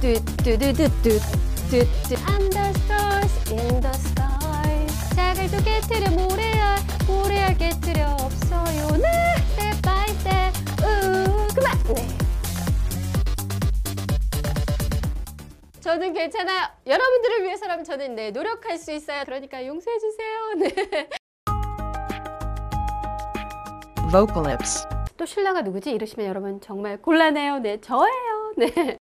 뚜뚜뚜뚜뚜뚜뚜 Under stars in the sky 작을 도 깨트려 모래알 모래알 깨트려 없어요 네 step by step 우 그만 네 저는 괜찮아요 여러분들을 위해서라면 저는 네 노력할 수 있어요 그러니까 용서해 주세요 네. Vocalips. 또 신라가 누구지 이러시면 여러분 정말 곤란해요 네 저예요 네